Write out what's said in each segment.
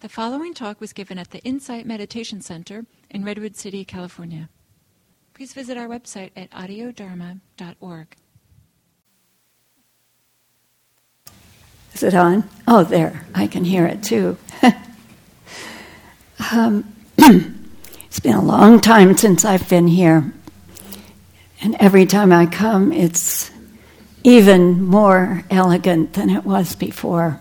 The following talk was given at the Insight Meditation Center in Redwood City, California. Please visit our website at audiodharma.org. Is it on? Oh, there. I can hear it too. um, it's been a long time since I've been here. And every time I come, it's even more elegant than it was before.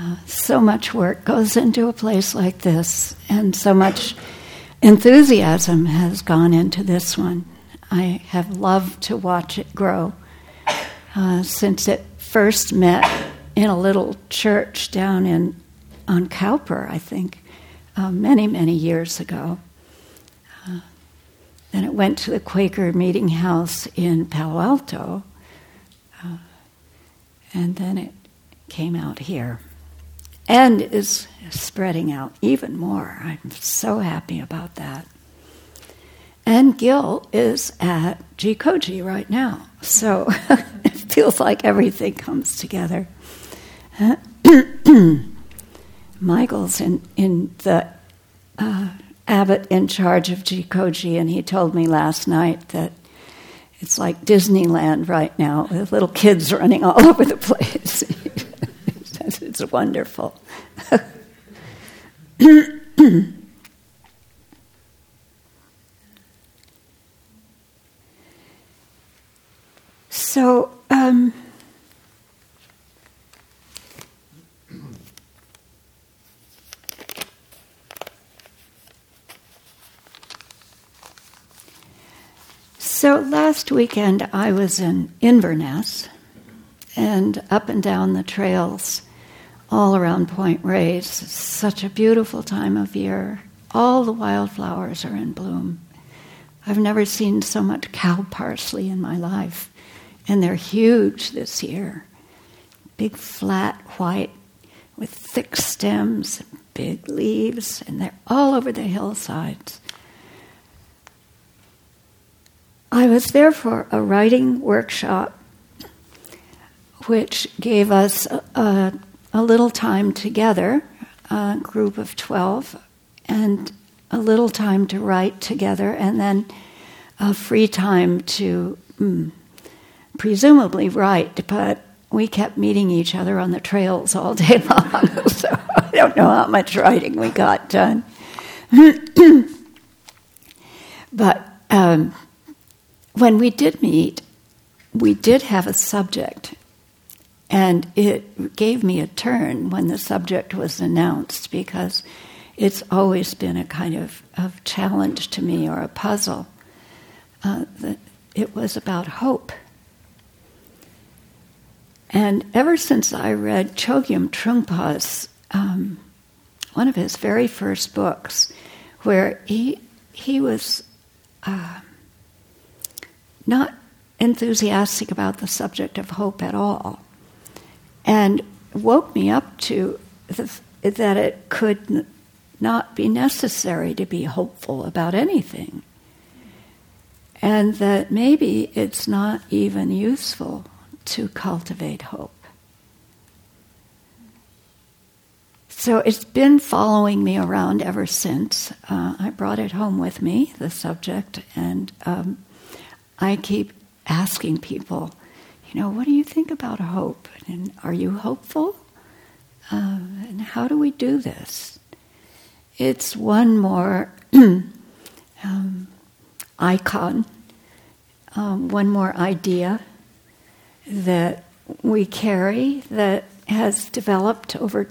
Uh, so much work goes into a place like this, and so much enthusiasm has gone into this one. I have loved to watch it grow uh, since it first met in a little church down in on Cowper, I think, uh, many many years ago. Uh, then it went to the Quaker Meeting House in Palo Alto, uh, and then it came out here and is spreading out even more. I'm so happy about that. And Gil is at Jikoji right now, so it feels like everything comes together. Michael's in, in the uh, abbot in charge of Jikoji, and he told me last night that it's like Disneyland right now with little kids running all over the place. It's wonderful. so, um, So last weekend I was in Inverness and up and down the trails all around Point Reyes. It's such a beautiful time of year. All the wildflowers are in bloom. I've never seen so much cow parsley in my life, and they're huge this year. Big, flat, white, with thick stems, and big leaves, and they're all over the hillsides. I was there for a writing workshop which gave us a, a a little time together, a group of 12, and a little time to write together, and then a free time to mm, presumably write, but we kept meeting each other on the trails all day long, so I don't know how much writing we got done. but um, when we did meet, we did have a subject and it gave me a turn when the subject was announced because it's always been a kind of, of challenge to me or a puzzle. Uh, it was about hope. And ever since I read Chogyam Trungpa's, um, one of his very first books, where he, he was uh, not enthusiastic about the subject of hope at all and woke me up to the, that it could not be necessary to be hopeful about anything. And that maybe it's not even useful to cultivate hope. So it's been following me around ever since. Uh, I brought it home with me, the subject, and um, I keep asking people, you know, what do you think about hope? And are you hopeful? Uh, and how do we do this? It's one more um, icon, um, one more idea that we carry that has developed over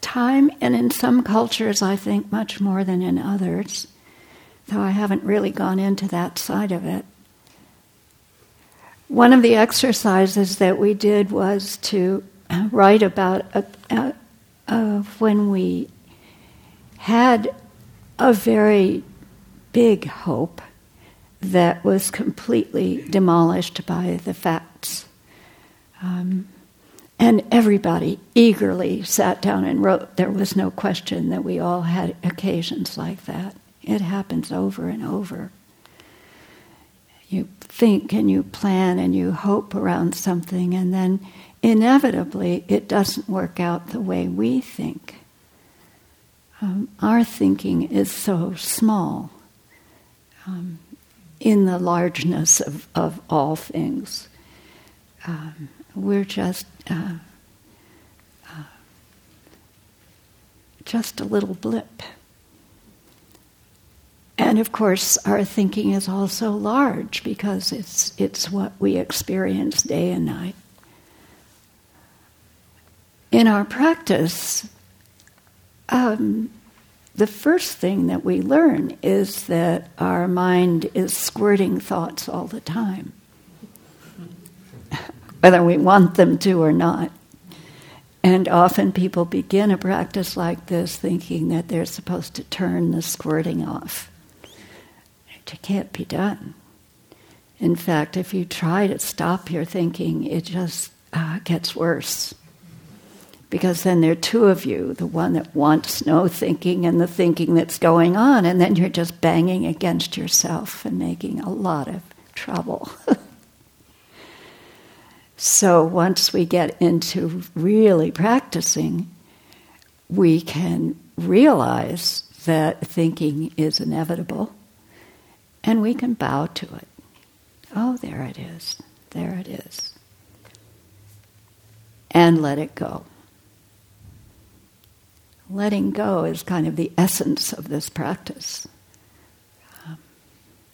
time, and in some cultures, I think, much more than in others, though I haven't really gone into that side of it. One of the exercises that we did was to write about a, a, a, when we had a very big hope that was completely demolished by the facts. Um, and everybody eagerly sat down and wrote. There was no question that we all had occasions like that. It happens over and over you think and you plan and you hope around something, and then inevitably it doesn't work out the way we think. um, our thinking is so small um, in the largeness of, of all things. Um, we're just uh, uh, just a little blip. And of course, our thinking is also large because it's, it's what we experience day and night. In our practice, um, the first thing that we learn is that our mind is squirting thoughts all the time, whether we want them to or not. And often people begin a practice like this thinking that they're supposed to turn the squirting off. It can't be done. In fact, if you try to stop your thinking, it just uh, gets worse because then there are two of you the one that wants no thinking and the thinking that's going on, and then you're just banging against yourself and making a lot of trouble. so once we get into really practicing, we can realize that thinking is inevitable and we can bow to it. Oh, there it is. There it is. And let it go letting go is kind of the essence of this practice um,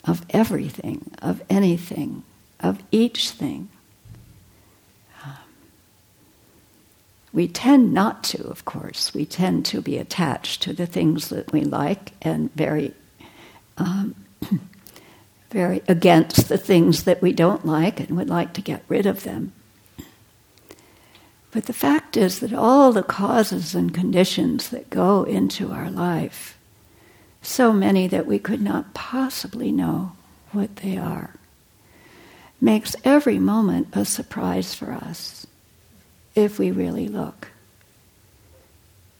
of everything, of anything, of each thing. Um, we tend not to, of course. We tend to be attached to the things that we like and very, um, very against the things that we don't like and would like to get rid of them. But the fact is that all the causes and conditions that go into our life, so many that we could not possibly know what they are, makes every moment a surprise for us if we really look.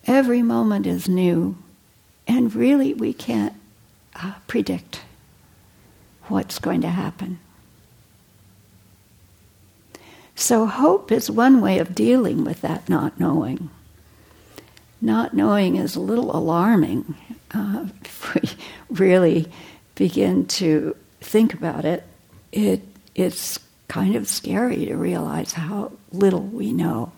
Every moment is new, and really we can't uh, predict what's going to happen. So, hope is one way of dealing with that not knowing. Not knowing is a little alarming uh, if we really begin to think about it. it. It's kind of scary to realize how little we know.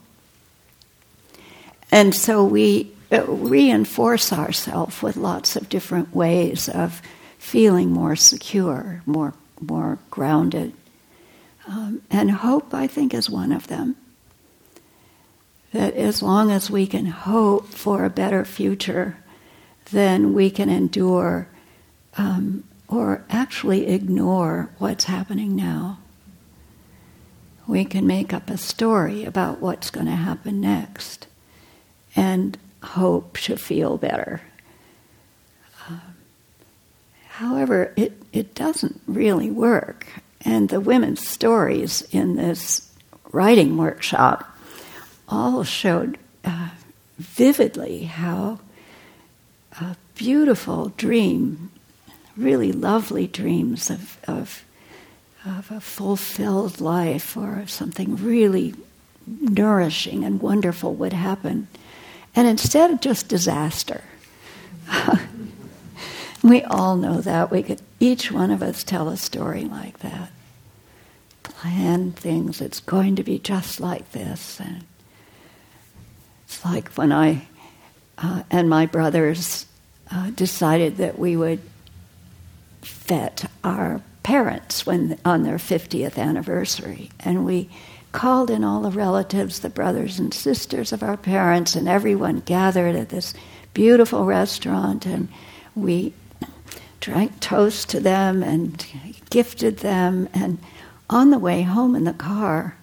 And so we uh, reinforce ourselves with lots of different ways of feeling more secure, more, more grounded, um, and hope, I think, is one of them. That as long as we can hope for a better future, then we can endure um, or actually ignore what's happening now. We can make up a story about what's going to happen next and hope to feel better. However, it, it doesn't really work. And the women's stories in this writing workshop all showed uh, vividly how a beautiful dream, really lovely dreams of, of, of a fulfilled life or something really nourishing and wonderful would happen. And instead of just disaster, we all know that. We could each one of us tell a story like that. Plan things. It's going to be just like this. And it's like when I uh, and my brothers uh, decided that we would vet our parents when on their 50th anniversary, and we called in all the relatives, the brothers and sisters of our parents, and everyone gathered at this beautiful restaurant, and we drank toast to them and gifted them. And on the way home in the car,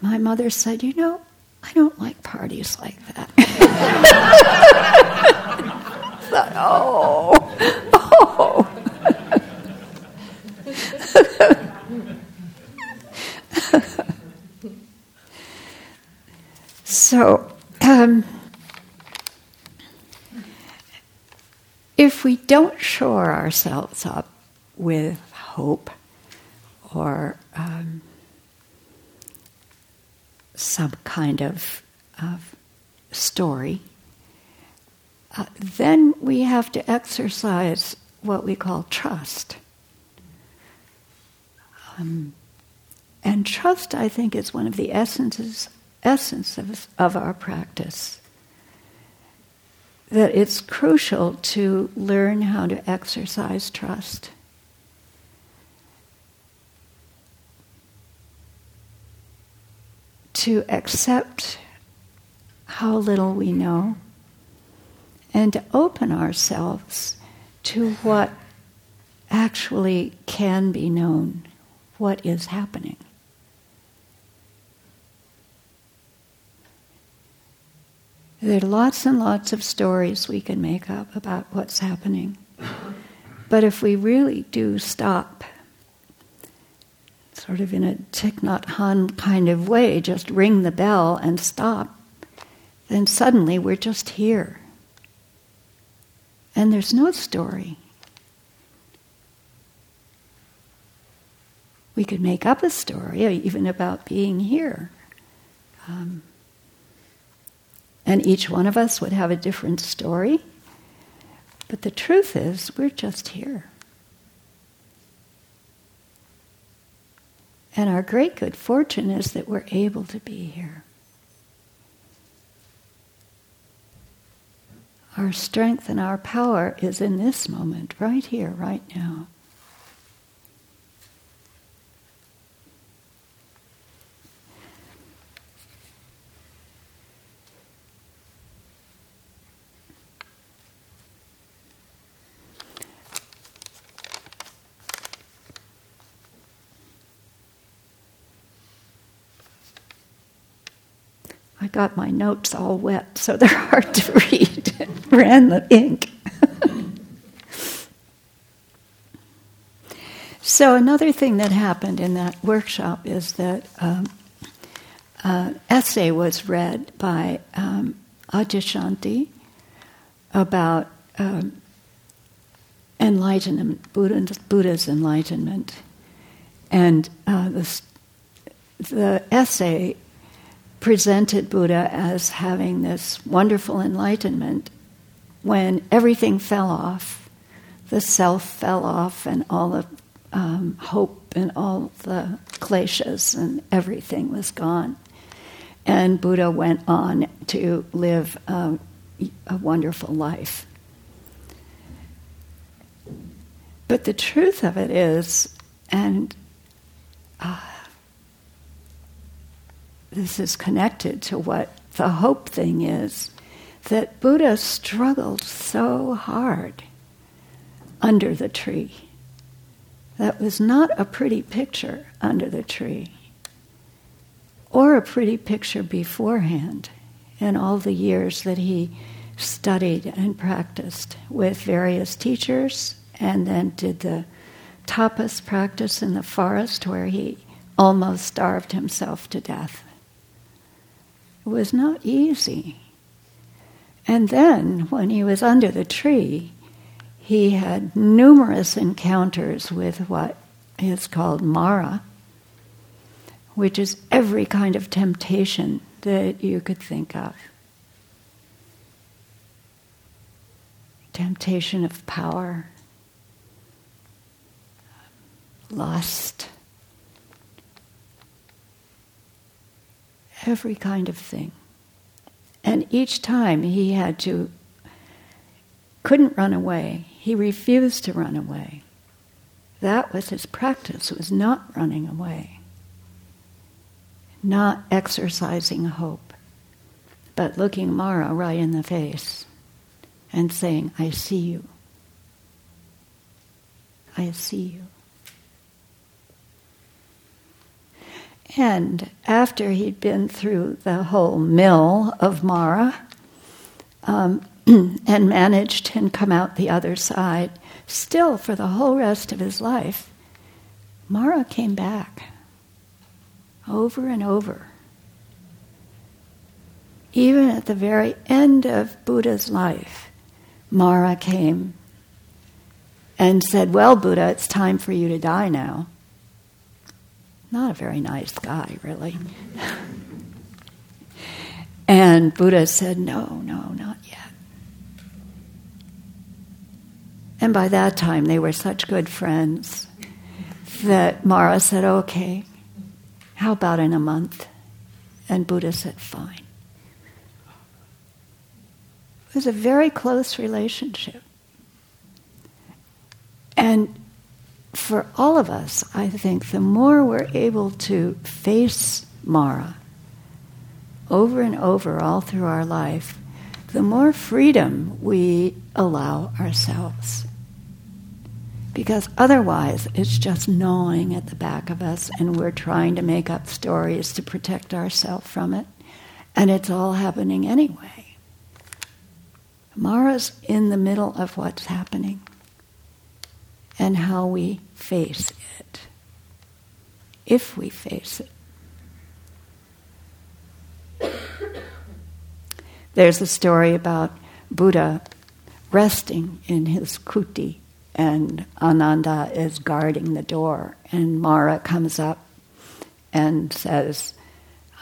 my mother said, You know, I don't like parties like that. thought, oh, oh. so, um, if we don't shore ourselves up with hope or um, some kind of, of story, uh, then we have to exercise what we call trust. Um, and trust, I think, is one of the essences essence of, of our practice. That it's crucial to learn how to exercise trust. To accept how little we know and to open ourselves to what actually can be known, what is happening. There are lots and lots of stories we can make up about what's happening. But if we really do stop, sort of in a Thich Nhat Hanh kind of way, just ring the bell and stop, then suddenly we're just here. And there's no story. We could make up a story, even about being here. Um, and each one of us would have a different story. But the truth is, we're just here. And our great good fortune is that we're able to be here. Our strength and our power is in this moment, right here, right now. Got my notes all wet, so they're hard to read. Ran the ink. so another thing that happened in that workshop is that um, an essay was read by um, Adyashanti about um, enlightenment, Buddha's, enlightenment, and uh, the essay presented Buddha as having this wonderful enlightenment when everything fell off. The self fell off, and all the um, hope and all the kleshas and everything was gone. And Buddha went on to live a, a wonderful life. But the truth of it is, and uh, this is connected to what the hope thing is that Buddha struggled so hard under the tree. That was not a pretty picture under the tree, or a pretty picture beforehand in all the years that he studied and practiced with various teachers and then did the tapas practice in the forest where he almost starved himself to death. It was not easy. And then, when he was under the tree, he had numerous encounters with what is called Mara, which is every kind of temptation that you could think of. Temptation of power, lust, every kind of thing. And each time he had to, couldn't run away. He refused to run away. That was his practice, was not running away. Not exercising hope, but looking Mara right in the face and saying, I see you. I see you. And after he'd been through the whole mill of Mara um, and managed and come out the other side, still for the whole rest of his life, Mara came back over and over. Even at the very end of Buddha's life, Mara came and said, Well, Buddha, it's time for you to die now. Not a very nice guy, really. and Buddha said, No, no, not yet. And by that time, they were such good friends that Mara said, Okay, how about in a month? And Buddha said, Fine. It was a very close relationship. And for all of us, I think the more we're able to face Mara over and over all through our life, the more freedom we allow ourselves. Because otherwise, it's just gnawing at the back of us, and we're trying to make up stories to protect ourselves from it, and it's all happening anyway. Mara's in the middle of what's happening and how we face it, if we face it. There's a story about Buddha resting in his kuti, and Ananda is guarding the door, and Mara comes up and says,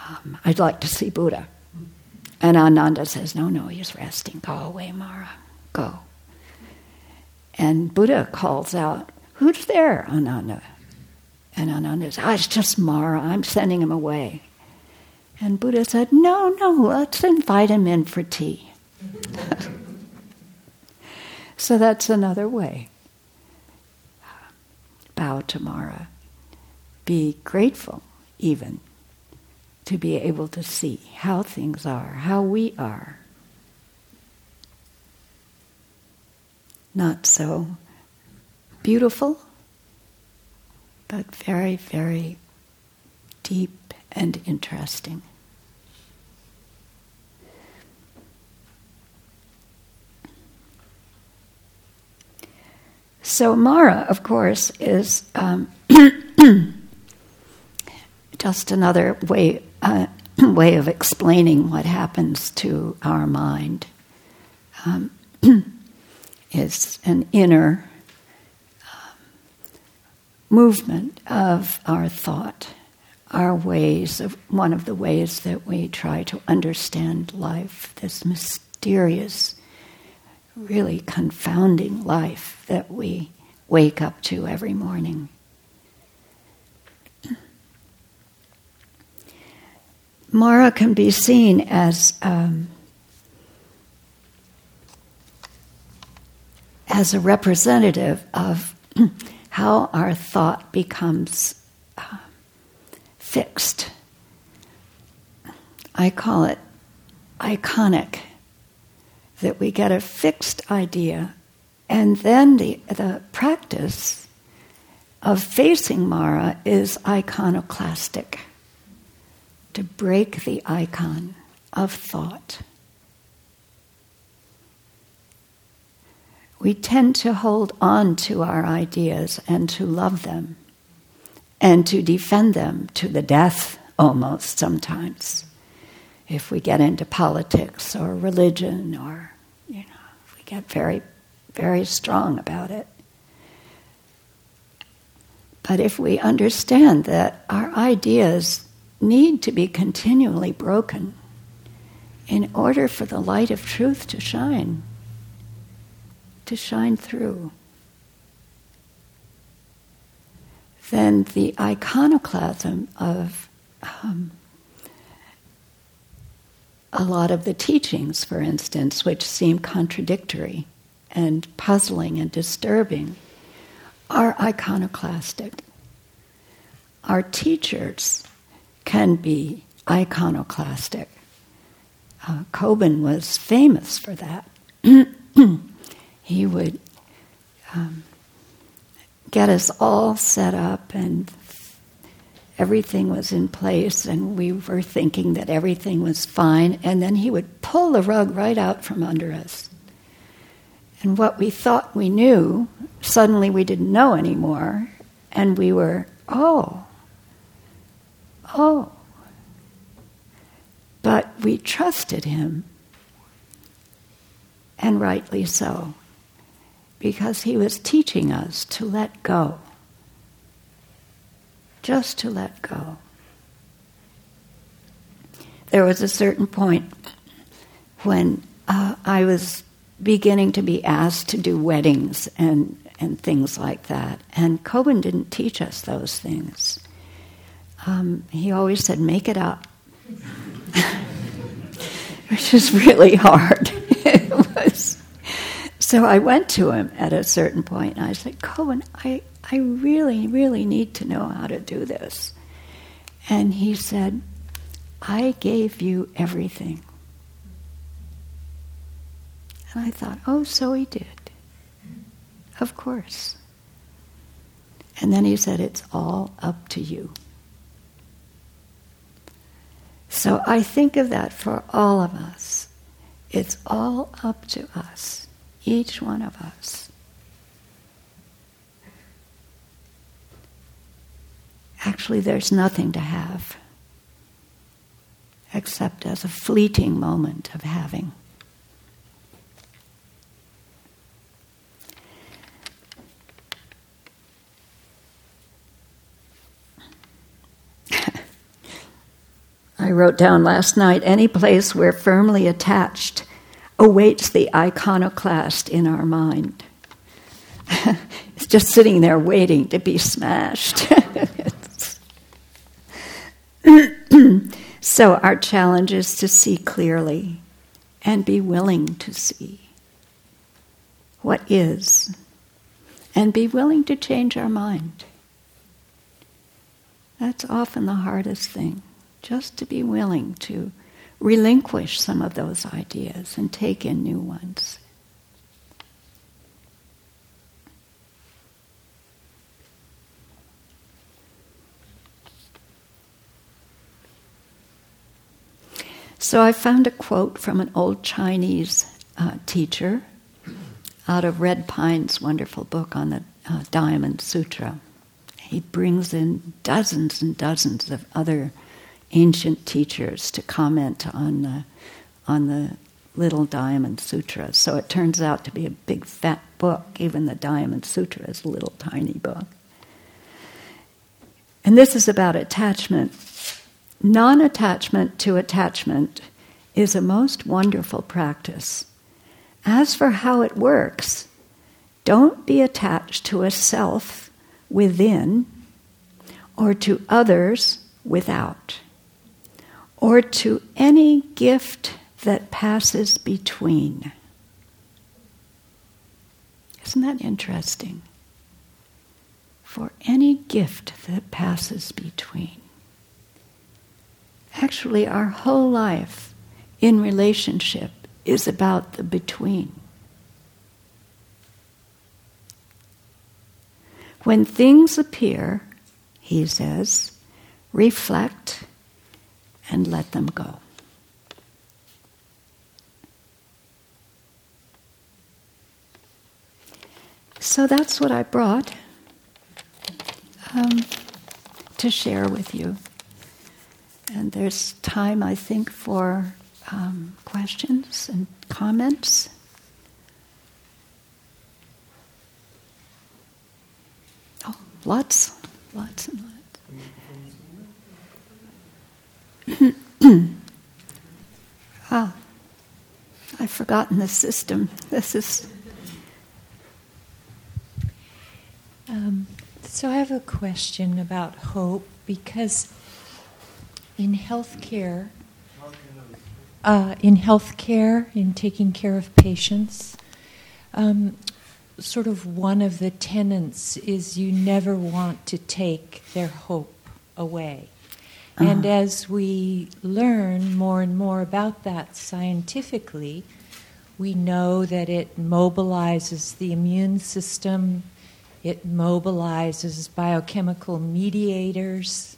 um, I'd like to see Buddha. And Ananda says, No, no, he's resting. Go away, Mara. Go. And Buddha calls out, Who's there, Ananda? And Ananda says, oh, It's just Mara. I'm sending him away. And Buddha said, No, no, let's invite him in for tea. so that's another way. Bow to Mara. Be grateful, even, to be able to see how things are, how we are. not so beautiful, but very, very deep and interesting. So, Mara, of course, is um, just another way, uh, way of explaining what happens to our mind. Um, is an inner movement of our thought, our ways of one of the ways that we try to understand life, this mysterious, really confounding life that we wake up to every morning. Mara can be seen as um, as a representative of how our thought becomes uh, fixed. I call it iconic, that we get a fixed idea, and then the, the practice of facing Mara is iconoclastic, to break the icon of thought. We tend to hold on to our ideas and to love them and to defend them to the death almost sometimes. If we get into politics or religion or, you know, we get very, very strong about it. But if we understand that our ideas need to be continually broken in order for the light of truth to shine, to shine through, then the iconoclasm of um, a lot of the teachings, for instance, which seem contradictory and puzzling and disturbing, are iconoclastic. Our teachers can be iconoclastic. Uh, Kobun was famous for that. he would um, get us all set up and everything was in place and we were thinking that everything was fine. And then he would pull the rug right out from under us. And what we thought we knew suddenly we didn't know anymore. And we were oh oh. But we trusted him. And rightly so because he was teaching us to let go. Just to let go. There was a certain point when uh, I was beginning to be asked to do weddings and, and things like that. And Kobun didn't teach us those things. Um, he always said, make it up. Which is really hard. it was. So I went to him at a certain point and I said, Kobun, I, I really, really need to know how to do this. And he said, I gave you everything. And I thought, oh, so he did. Of course. And then he said, it's all up to you. So I think of that for all of us. It's all up to us, each one of us. Actually, there's nothing to have except as a fleeting moment of having. I wrote down last night any place where firmly attached awaits the iconoclast in our mind. it's just sitting there waiting to be smashed. so, our challenge is to see clearly and be willing to see what is and be willing to change our mind. That's often the hardest thing, just to be willing to relinquish some of those ideas and take in new ones. So I found a quote from an old Chinese uh, teacher out of Red Pine's wonderful book on the uh, Diamond Sutra. He brings in dozens and dozens of other ancient teachers to comment on the, on the little Diamond Sutra. So it turns out to be a big fat book. Even the Diamond Sutra is a little tiny book. And this is about attachment Non attachment to attachment is a most wonderful practice. As for how it works, don't be attached to a self within or to others without or to any gift that passes between. Isn't that interesting? For any gift that passes between. Actually, our whole life in relationship is about the between. When things appear, he says, reflect and let them go. So that's what I brought um, to share with you. And there's time, I think, for um, questions and comments. Oh, lots, lots and lots. Ah, I've forgotten the system. This is. Um, so I have a question about hope because in healthcare, uh, in healthcare, in taking care of patients, um, sort of one of the tenets is you never want to take their hope away. Uh-huh. And as we learn more and more about that scientifically, we know that it mobilizes the immune system, it mobilizes biochemical mediators.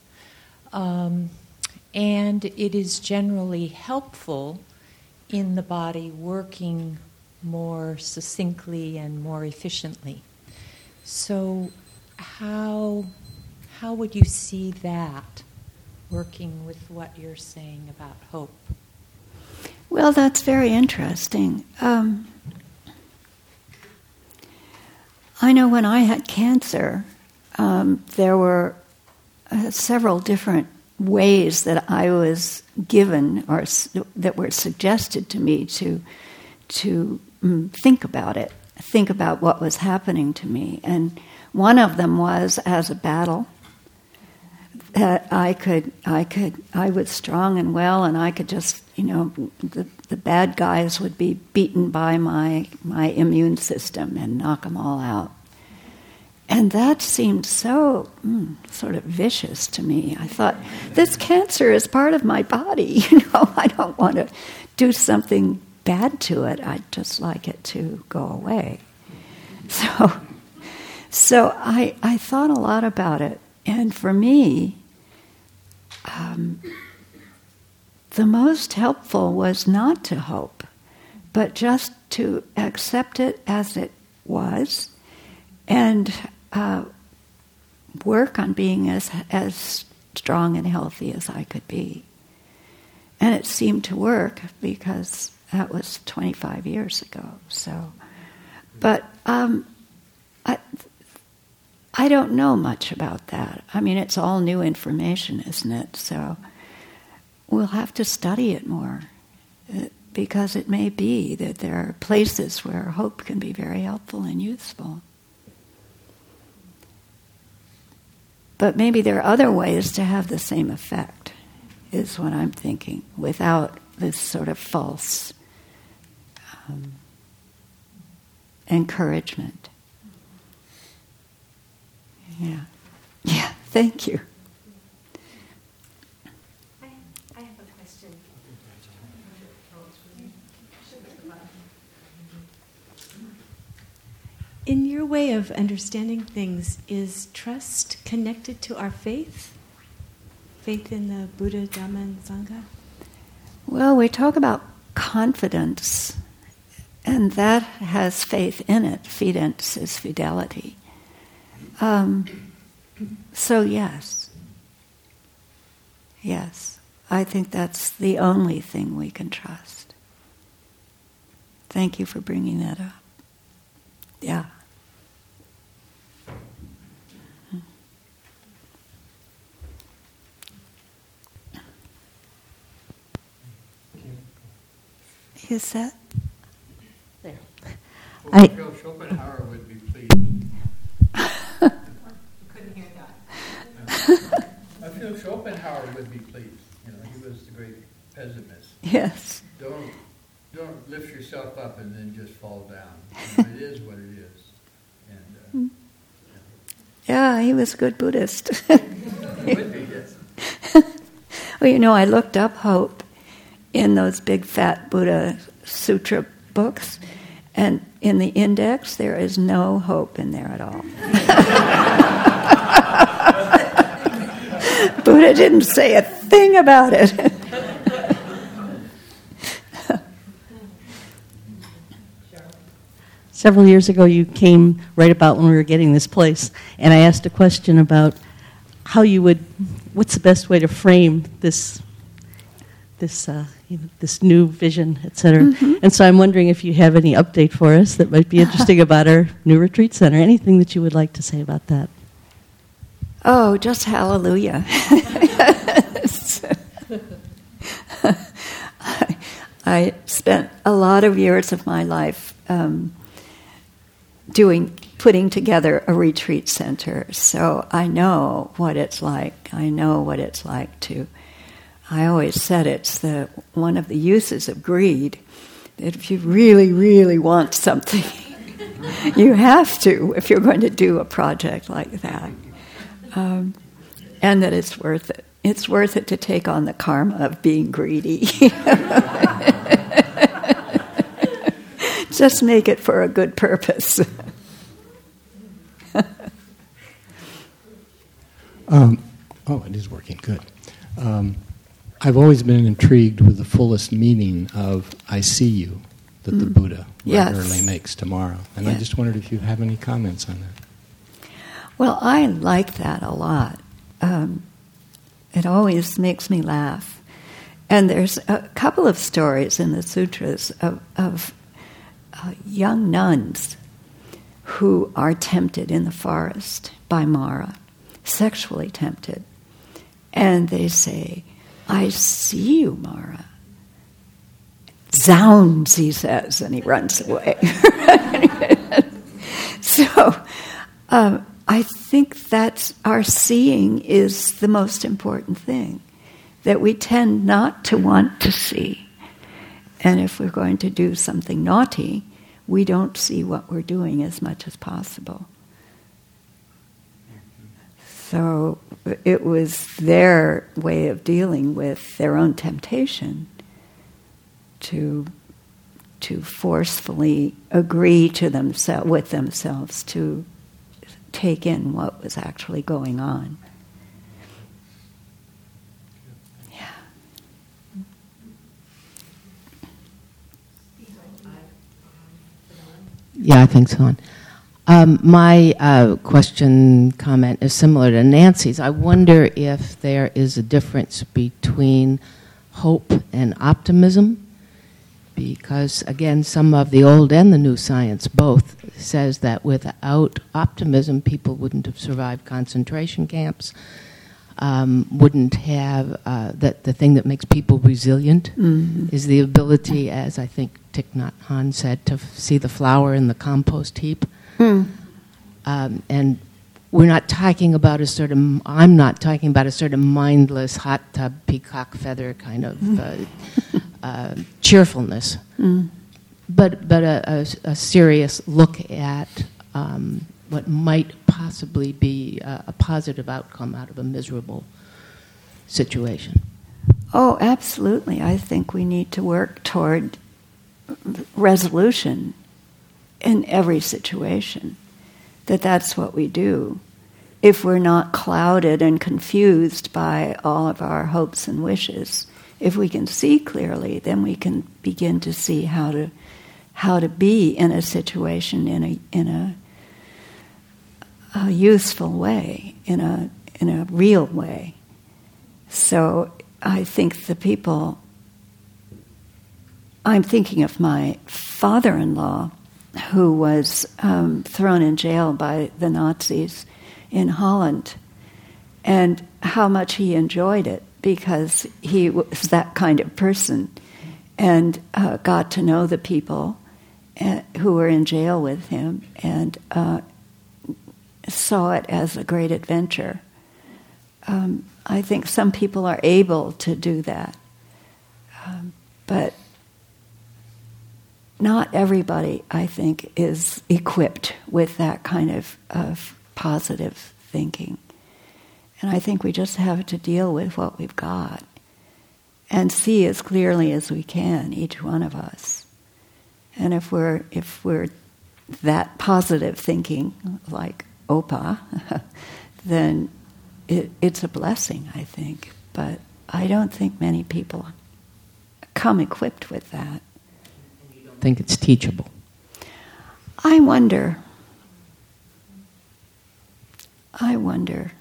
Um, and it is generally helpful in the body working more succinctly and more efficiently. So, how, how would you see that working with what you're saying about hope? Well, that's very interesting. Um, I know when I had cancer, um, there were uh, several different ways that I was given or that were suggested to me to to mm, think about it, think about what was happening to me. And one of them was as a battle that I could, I could, I was strong and well, and I could just, you know, the, the bad guys would be beaten by my, my immune system and knock them all out. And that seemed so mm, sort of vicious to me. I thought, this cancer is part of my body. You know, I don't want to do something bad to it. I'd just like it to go away. So, so I, I thought a lot about it. And for me, um, the most helpful was not to hope, but just to accept it as it was and uh, work on being as, as strong and healthy as I could be. And it seemed to work because that was 25 years ago. So, but um, I, I don't know much about that. I mean, it's all new information, isn't it? So we'll have to study it more uh, because it may be that there are places where hope can be very helpful and useful. But maybe there are other ways to have the same effect, is what I'm thinking, without this sort of false um, encouragement. Yeah. Yeah, thank you. I, I have a question. In your way of understanding things, is trust connected to our faith? Faith in the Buddha, Dhamma, and Sangha? Well, we talk about confidence, and that has faith in it. Fidence is fidelity. Um, so, yes. Yes. I think that's the only thing we can trust. Thank you for bringing that up. Yeah. Is that? There. I, Schopenhauer would be pleased. couldn't hear that. I Schopenhauer would be pleased. You know, he was the great pessimist. Yes. Don't don't lift yourself up and then just fall down. You know, it is what it is. And, uh, hmm. yeah, he was a good Buddhist. would be, yes. well, you know, I looked up hope in those big fat Buddha Sutra books, and in the index, there is no hope in there at all. Buddha didn't say a thing about it. Several years ago, you came right about when we were getting this place, and I asked a question about how you would, what's the best way to frame this, this, uh, you know, this new vision, et cetera. Mm-hmm. And so I'm wondering if you have any update for us that might be interesting about our new retreat center. Anything that you would like to say about that? Oh, just hallelujah. I, spent a lot of years of my life um, doing putting together a retreat center, so I know what it's like. I know what it's like to. I always said it's the one of the uses of greed that if you really, really want something, you have to if you're going to do a project like that um, and that it's worth it. It's worth it to take on the karma of being greedy. Just make it for a good purpose. um, oh, it is working. Good. Um, I've always been intrigued with the fullest meaning of "I see you" that mm. the Buddha yes. regularly makes to Mara, and yes. I just wondered if you have any comments on that. Well, I like that a lot. Um, it always makes me laugh. And there's a couple of stories in the sutras of, of uh, young nuns who are tempted in the forest by Mara, sexually tempted. And they say, I see you, Mara. Zounds, he says, and he runs away. so um, I think that our seeing is the most important thing, that we tend not to want to see. And if we're going to do something naughty, we don't see what we're doing as much as possible. So it was their way of dealing with their own temptation to to forcefully agree to themselves with themselves to take in what was actually going on. Yeah. Yeah, I think so. Um, my uh, question comment is similar to Nancy's. I wonder if there is a difference between hope and optimism, because again, some of the old and the new science both says that without optimism, people wouldn't have survived concentration camps. Um, wouldn't have uh, that the thing that makes people resilient Mm-hmm. is the ability, as I think Thich Nhat Hanh said, to f- see the flower in the compost heap. Mm. Um, and we're not talking about a sort of, I'm not talking about a sort of mindless hot tub peacock feather kind of uh, uh, cheerfulness, Mm. but, but a, a, a serious look at um, what might possibly be a, a positive outcome out of a miserable situation. Oh, absolutely. I think we need to work toward resolution in every situation. That that's what we do. If we're not clouded and confused by all of our hopes and wishes, if we can see clearly, then we can begin to see how to how to be in a situation in a in a, a useful way, in a in a real way. So I think the people I'm thinking of my father in law, who was um, thrown in jail by the Nazis in Holland, and how much he enjoyed it because he was that kind of person and uh, got to know the people uh, who were in jail with him and uh, saw it as a great adventure. Um, I think some people are able to do that, um, but not everybody, I think, is equipped with that kind of, of positive thinking. And I think we just have to deal with what we've got and see as clearly as we can, each one of us. And if we're, if we're that positive thinking, like Opa, then it, it's a blessing, I think. But I don't think many people come equipped with that. Think it's teachable. I wonder. I wonder.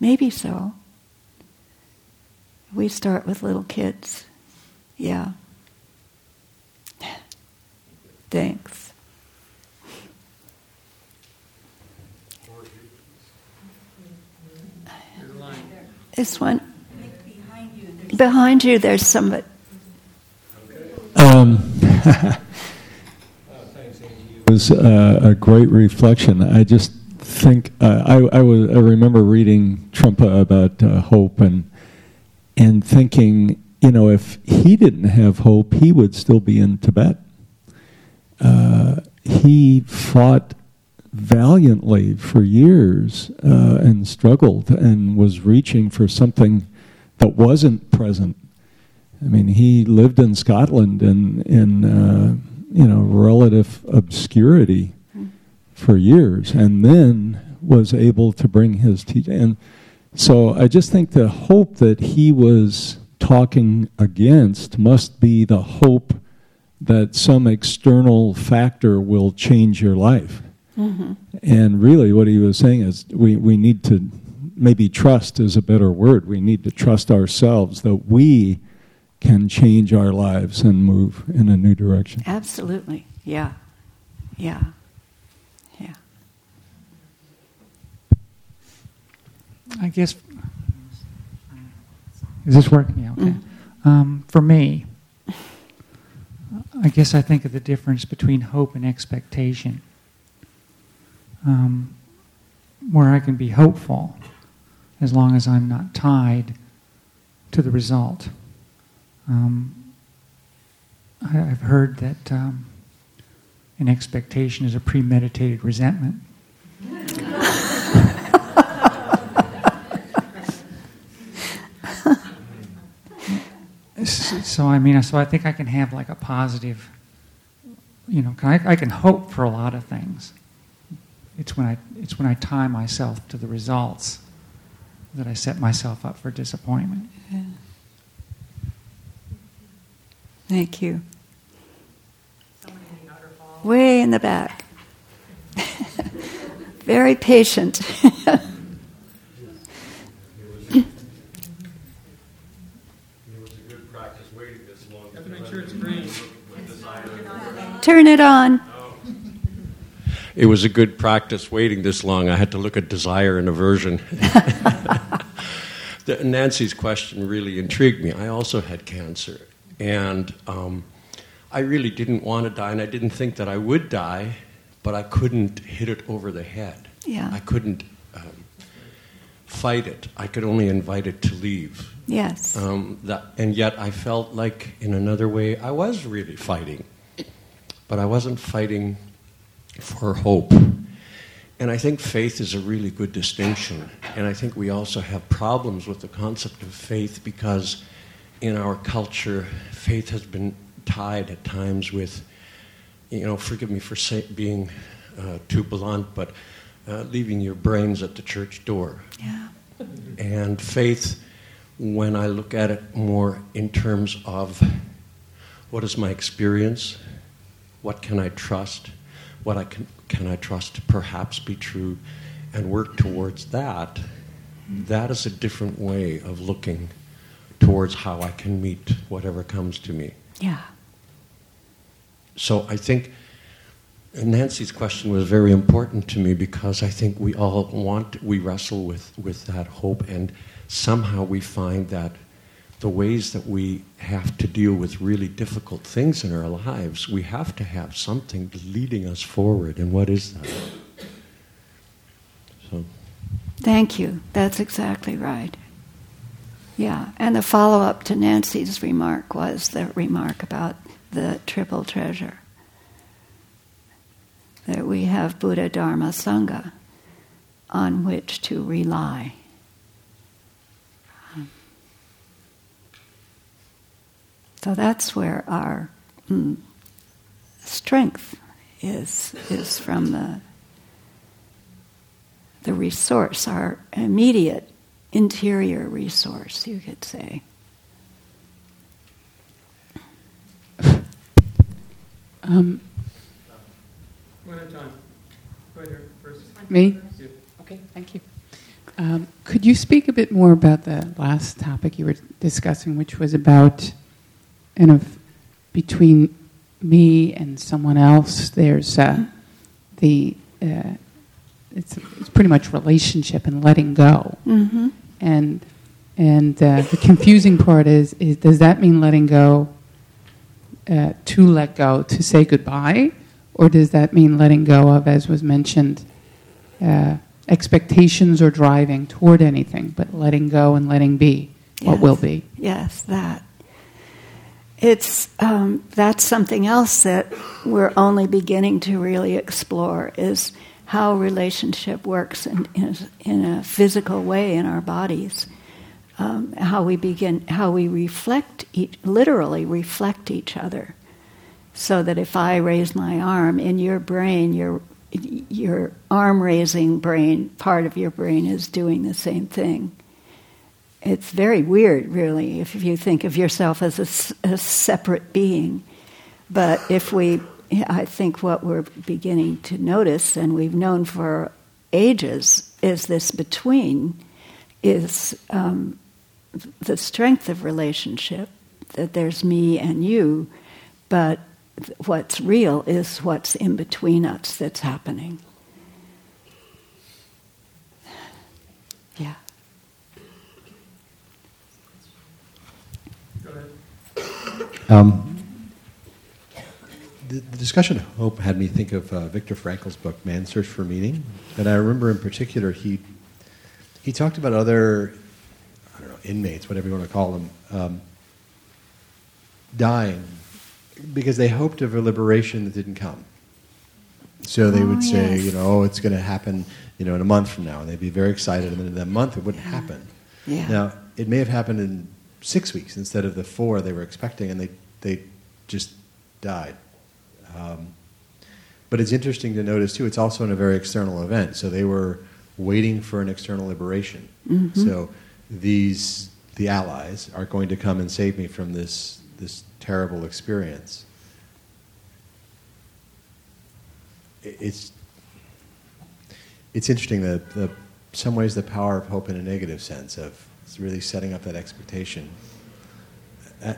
Maybe so. We start with little kids. Yeah. Thanks. This one. Behind you, there's somebody. It was uh, a great reflection. I just think uh, I, I, was, I remember reading Trungpa about uh, hope and and thinking, you know, if he didn't have hope, he would still be in Tibet. Uh, he fought valiantly for years uh, and struggled and was reaching for something that wasn't present I mean, he lived in Scotland in in uh, you know relative obscurity for years, and then was able to bring his teaching. And so, I just think the hope that he was talking against must be the hope that some external factor will change your life. Mm-hmm. And really, what he was saying is, we we need to maybe trust is a better word. We need to trust ourselves that we can change our lives and move in a new direction. Absolutely. Yeah. Yeah. Yeah. I guess. Is this working? Yeah, okay. Um, for me, I guess I think of the difference between hope and expectation. Um, where I can be hopeful as long as I'm not tied to the result. Um, I, have heard that um, an expectation is a premeditated resentment. so I mean, so I think I can have like a positive, you know, I, I can hope for a lot of things. It's when I it's when I tie myself to the results that I set myself up for disappointment. Yeah. Thank you. Way in the back. Very patient. Turn it on. It was a good practice waiting this long. I had to look at desire and aversion. Nancy's question really intrigued me. I also had cancer, and um, I really didn't want to die, and I didn't think that I would die, but I couldn't hit it over the head. Yeah. I couldn't um, fight it. I could only invite it to leave. Yes. Um, that, and yet I felt like, in another way, I was really fighting, but I wasn't fighting for hope. And I think faith is a really good distinction. And I think we also have problems with the concept of faith because in our culture, faith has been tied at times with, you know, forgive me for say, being uh, too blunt, but uh, leaving your brains at the church door. Yeah. And faith, when I look at it more in terms of what is my experience, what can I trust, what I can, can I trust to perhaps be true, and work towards that, that is a different way of looking towards how I can meet whatever comes to me. Yeah. So I think Nancy's question was very important to me because I think we all want, we wrestle with, with that hope, and somehow we find that the ways that we have to deal with really difficult things in our lives, we have to have something leading us forward. And what is that? So. Thank you. That's exactly right. Yeah, and the follow up to Nancy's remark was the remark about the triple treasure that we have Buddha, Dharma, Sangha on which to rely. So that's where our mm, strength is is from the the resource, our immediate interior resource, you could say. Um, One at a time. Go ahead, first. Me? Okay, thank you. Um, could you speak a bit more about the last topic you were discussing, which was about kind of between me and someone else, there's uh, the uh, it's, it's pretty much relationship and letting go, mm-hmm. and and uh, the confusing part is is does that mean letting go uh, to let go to say goodbye, or does that mean letting go of, as was mentioned, uh, expectations or driving toward anything, but letting go and letting be what yes. will be? Yes, that it's um, that's something else that we're only beginning to really explore is how relationship works in, in, a, in a physical way in our bodies. Um, how we begin, how we reflect, each, literally reflect each other, so that if I raise my arm in your brain, your your arm raising brain part of your brain is doing the same thing it's very weird, really, if you think of yourself as a, a, separate being. But if we, I think what we're beginning to notice, and we've known for ages, is this between, is um, the strength of relationship, that there's me and you, but what's real is what's in between us that's happening. Yeah. Um, the, the discussion of hope had me think of uh, Viktor Frankl's book, Man's Search for Meaning. And I remember in particular, he, he talked about other, I don't know, inmates, whatever you want to call them, um, dying because they hoped of a liberation that didn't come. So they Oh, would say, yes. you know, oh, it's going to happen, you know, in a month from now, and they'd be very excited, and then in that month it wouldn't happen. Yeah. Now it may have happened in six weeks instead of the four they were expecting, and they they just died. Um, but it's interesting to notice too. It's also in a very external event, so they were waiting for an external liberation. Mhm. So these the allies are going to come and save me from this this terrible experience. It's it's interesting that the some ways the power of hope in a negative sense of it's really setting up that expectation.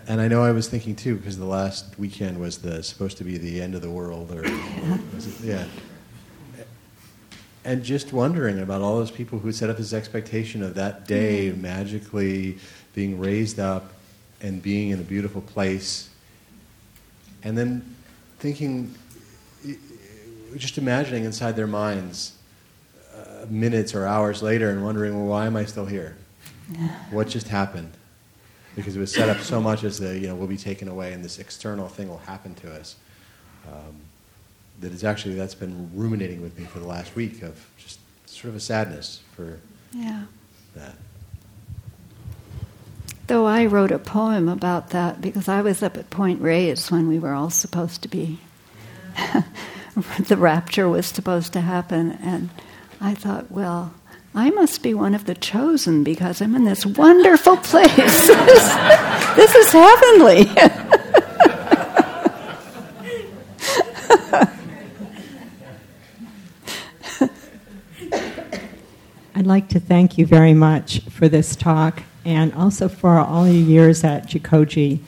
And I know I was thinking too because the last weekend was the supposed to be the end of the world or was it, yeah. And just wondering about all those people who set up this expectation of that day magically being raised up and being in a beautiful place. And then thinking, just imagining inside their minds uh, minutes or hours later and wondering, well, why am I still here? What just happened? Because it was set up so much as the, you know, we'll be taken away and this external thing will happen to us. Um, that it's actually, that's been ruminating with me for the last week of just sort of a sadness for Yeah. that. Though I wrote a poem about that because I was up at Point Reyes when we were all supposed to be, the rapture was supposed to happen. And I thought, well, I must be one of the chosen because I'm in this wonderful place. this is heavenly. I'd like to thank you very much for this talk and also for all your years at Jikoji.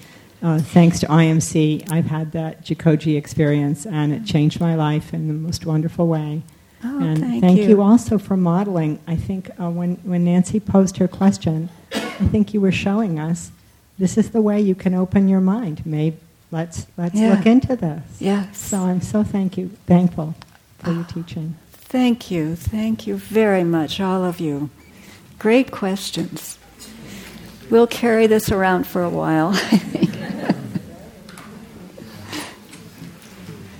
Uh, thanks to IMC, I've had that Jikoji experience and it changed my life in the most wonderful way. Oh, and thank you. you. also for modeling. I think uh, when, when Nancy posed her question, I think you were showing us this is the way you can open your mind. Maybe let's, let's Yeah. look into this. Yes. So I'm so thank you, thankful for your teaching. Thank you. Thank you very much, all of you. Great questions. We'll carry this around for a while.